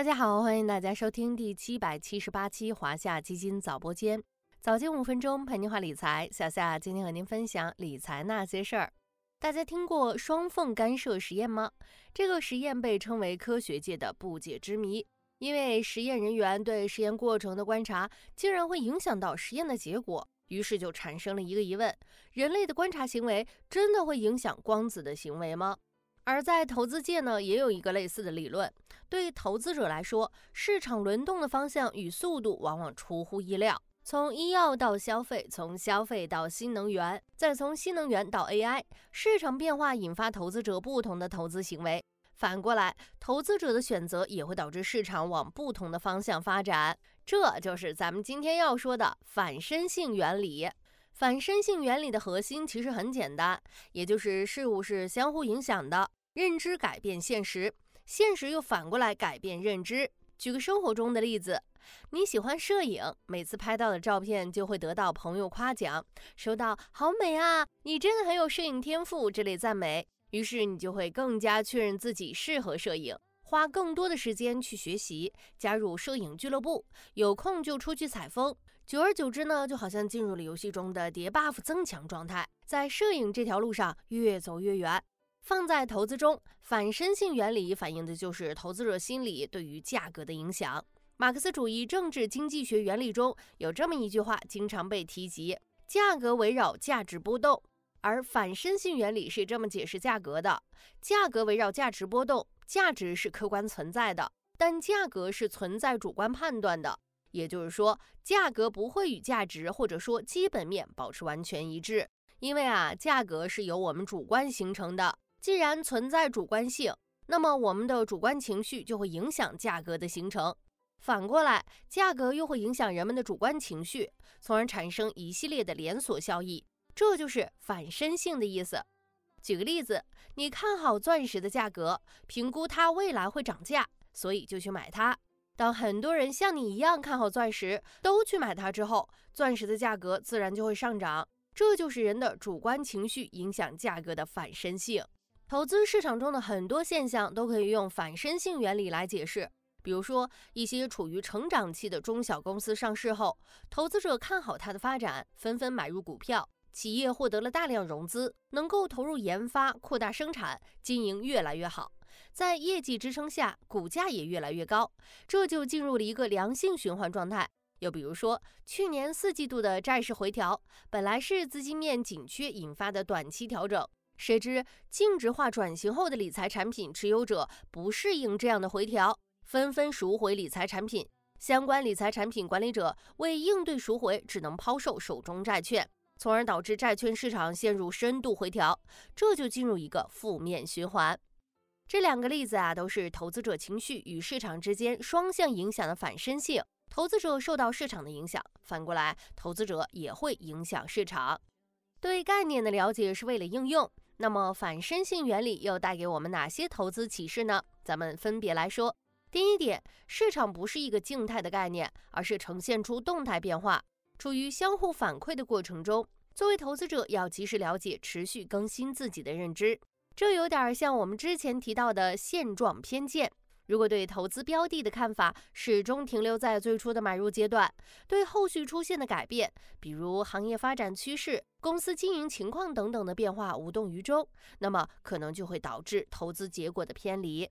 大家好，欢迎大家收听第七百七十八期华夏基金早播间，早间五分钟陪您话理财。小夏今天和您分享理财那些事儿。大家听过双缝干涉实验吗？这个实验被称为科学界的不解之谜，因为实验人员对实验过程的观察竟然会影响到实验的结果，于是就产生了一个疑问：人类的观察行为真的会影响光子的行为吗？而在投资界呢，也有一个类似的理论。对投资者来说，市场轮动的方向与速度往往出乎意料。从医药到消费，从消费到新能源，再从新能源到 AI，市场变化引发投资者不同的投资行为。反过来，投资者的选择也会导致市场往不同的方向发展。这就是咱们今天要说的反身性原理。反身性原理的核心其实很简单，也就是事物是相互影响的。认知改变现实，现实又反过来改变认知。举个生活中的例子，你喜欢摄影，每次拍到的照片就会得到朋友夸奖，收到“好美啊，你真的很有摄影天赋”这类赞美，于是你就会更加确认自己适合摄影，花更多的时间去学习，加入摄影俱乐部，有空就出去采风。久而久之呢，就好像进入了游戏中的叠 buff 增强状态，在摄影这条路上越走越远。放在投资中，反身性原理反映的就是投资者心理对于价格的影响。马克思主义政治经济学原理中有这么一句话，经常被提及：价格围绕价值波动。而反身性原理是这么解释价格的：价格围绕价值波动，价值是客观存在的，但价格是存在主观判断的。也就是说，价格不会与价值或者说基本面保持完全一致，因为啊，价格是由我们主观形成的。既然存在主观性，那么我们的主观情绪就会影响价格的形成。反过来，价格又会影响人们的主观情绪，从而产生一系列的连锁效益。这就是反身性的意思。举个例子，你看好钻石的价格，评估它未来会涨价，所以就去买它。当很多人像你一样看好钻石，都去买它之后，钻石的价格自然就会上涨。这就是人的主观情绪影响价格的反身性。投资市场中的很多现象都可以用反身性原理来解释。比如说，一些处于成长期的中小公司上市后，投资者看好它的发展，纷纷买入股票，企业获得了大量融资，能够投入研发、扩大生产，经营越来越好，在业绩支撑下，股价也越来越高，这就进入了一个良性循环状态。又比如说，去年四季度的债市回调，本来是资金面紧缺引发的短期调整。谁知净值化转型后的理财产品持有者不适应这样的回调，纷纷赎回理财产品。相关理财产品管理者为应对赎回，只能抛售手中债券，从而导致债券市场陷入深度回调，这就进入一个负面循环。这两个例子啊，都是投资者情绪与市场之间双向影响的反身性。投资者受到市场的影响，反过来，投资者也会影响市场。对概念的了解是为了应用。那么反身性原理又带给我们哪些投资启示呢？咱们分别来说。第一点，市场不是一个静态的概念，而是呈现出动态变化，处于相互反馈的过程中。作为投资者，要及时了解，持续更新自己的认知。这有点像我们之前提到的现状偏见。如果对投资标的的看法始终停留在最初的买入阶段，对后续出现的改变，比如行业发展趋势、公司经营情况等等的变化无动于衷，那么可能就会导致投资结果的偏离。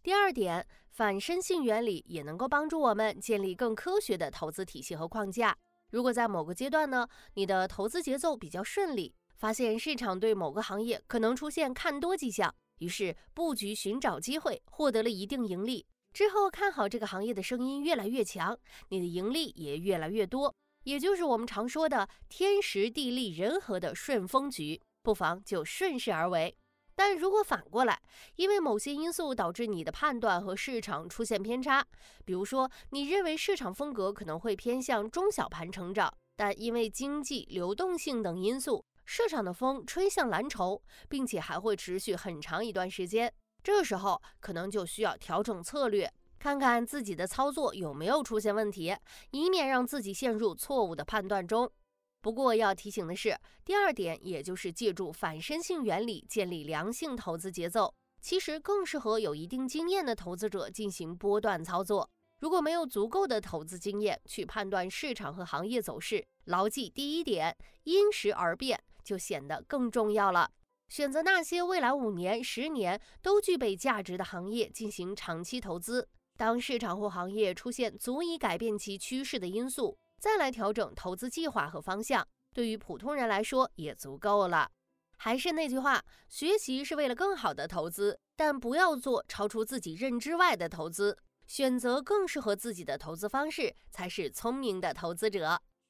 第二点，反身性原理也能够帮助我们建立更科学的投资体系和框架。如果在某个阶段呢，你的投资节奏比较顺利，发现市场对某个行业可能出现看多迹象。于是布局寻找机会，获得了一定盈利之后，看好这个行业的声音越来越强，你的盈利也越来越多，也就是我们常说的天时地利人和的顺风局，不妨就顺势而为。但如果反过来，因为某些因素导致你的判断和市场出现偏差，比如说你认为市场风格可能会偏向中小盘成长，但因为经济流动性等因素。市场的风吹向蓝筹，并且还会持续很长一段时间。这时候可能就需要调整策略，看看自己的操作有没有出现问题，以免让自己陷入错误的判断中。不过要提醒的是，第二点，也就是借助反身性原理建立良性投资节奏。其实更适合有一定经验的投资者进行波段操作。如果没有足够的投资经验去判断市场和行业走势，牢记第一点，因时而变就显得更重要了。选择那些未来五年、十年都具备价值的行业进行长期投资。当市场或行业出现足以改变其趋势的因素，再来调整投资计划和方向，对于普通人来说也足够了。还是那句话，学习是为了更好的投资，但不要做超出自己认知外的投资。选择更适合自己的投资方式，才是聪明的投资者。